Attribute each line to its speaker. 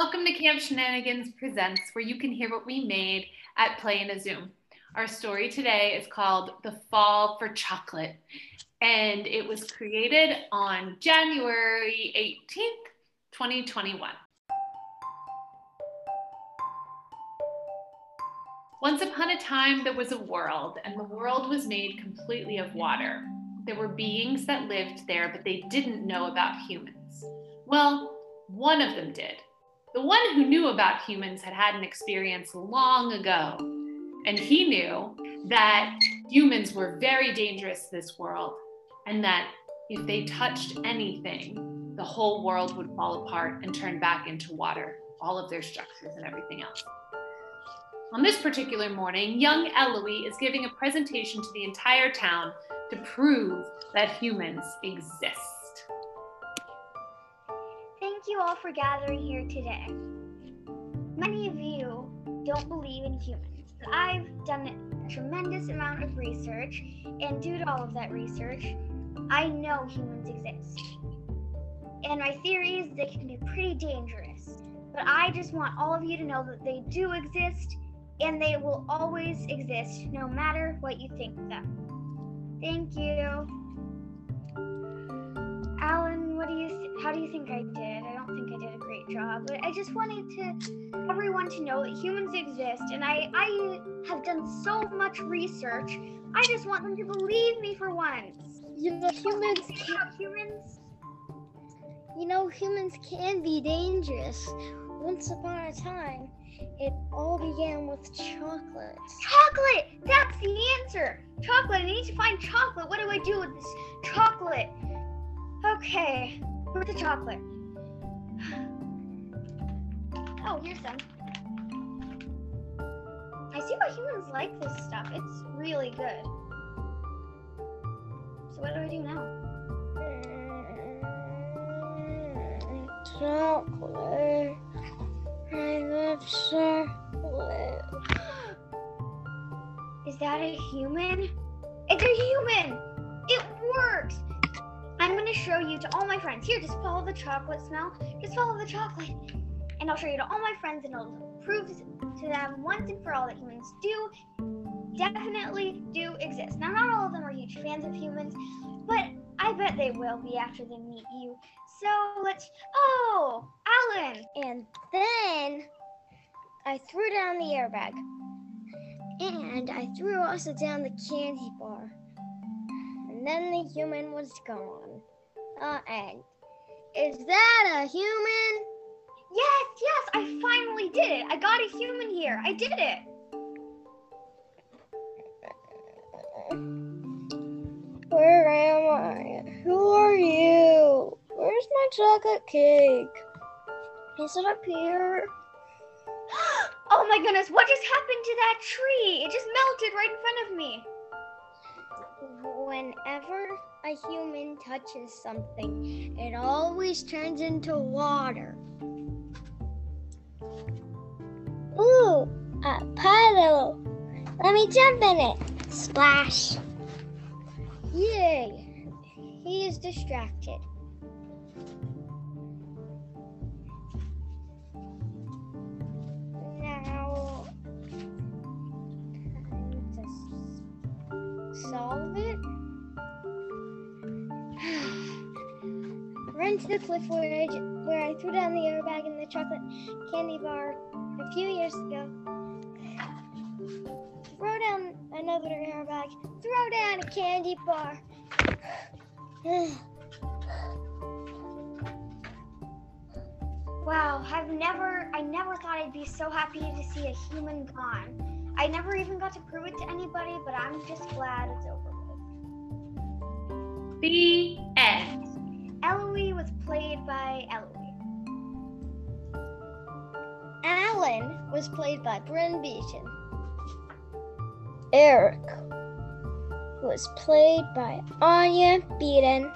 Speaker 1: Welcome to Camp Shenanigans Presents, where you can hear what we made at Play in a Zoom. Our story today is called The Fall for Chocolate, and it was created on January 18th, 2021. Once upon a time, there was a world, and the world was made completely of water. There were beings that lived there, but they didn't know about humans. Well, one of them did. The one who knew about humans had had an experience long ago, and he knew that humans were very dangerous to this world, and that if they touched anything, the whole world would fall apart and turn back into water, all of their structures and everything else. On this particular morning, young Eloise is giving a presentation to the entire town to prove that humans exist.
Speaker 2: All for gathering here today. Many of you don't believe in humans. I've done a tremendous amount of research, and due to all of that research, I know humans exist. And my theory is they can be pretty dangerous. But I just want all of you to know that they do exist and they will always exist no matter what you think of them. Thank you. Alan, what do you th- how do you think I did? I job, but I just wanted to everyone to know that humans exist and I I have done so much research. I just want them to believe me for once.
Speaker 3: You know, humans
Speaker 2: can humans
Speaker 3: you know humans can be dangerous. Once upon a time, it all began with chocolate.
Speaker 2: Chocolate! That's the answer! Chocolate! I need to find chocolate. What do I do with this chocolate? Okay, where's the chocolate? Oh, here's some. I see why humans like this stuff. It's really good. So what do I do now?
Speaker 3: Chocolate. I love chocolate.
Speaker 2: Is that a human? It's a human! It works! I'm gonna show you to all my friends. Here, just follow the chocolate smell. Just follow the chocolate. And I'll show you to all my friends and it'll prove to them once and for all that humans do definitely do exist. Now, not all of them are huge fans of humans, but I bet they will be after they meet you. So let's. Oh, Alan!
Speaker 3: And then I threw down the airbag. And I threw also down the candy bar. And then the human was gone. Uh, and is that a human?
Speaker 2: Yes, yes, I finally did it. I got a human here. I did it.
Speaker 3: Where am I? Who are you? Where's my chocolate cake? Is it up here?
Speaker 2: oh my goodness, what just happened to that tree? It just melted right in front of me.
Speaker 3: Whenever a human touches something, it always turns into water. Ooh, a puddle. Let me jump in it. Splash. Yay. He is distracted. Now, solve it. Run to the cliff I, where I threw down the airbag and the chocolate candy bar a few years ago. Throw down another airbag. Throw down a candy bar.
Speaker 2: wow, I've never, I never thought I'd be so happy to see a human gone. I never even got to prove it to anybody, but I'm just glad it's over with.
Speaker 1: The end.
Speaker 2: Eloise was played by Eloise.
Speaker 3: Alan was played by Bryn Beaton. Eric was played by Anya Beaton.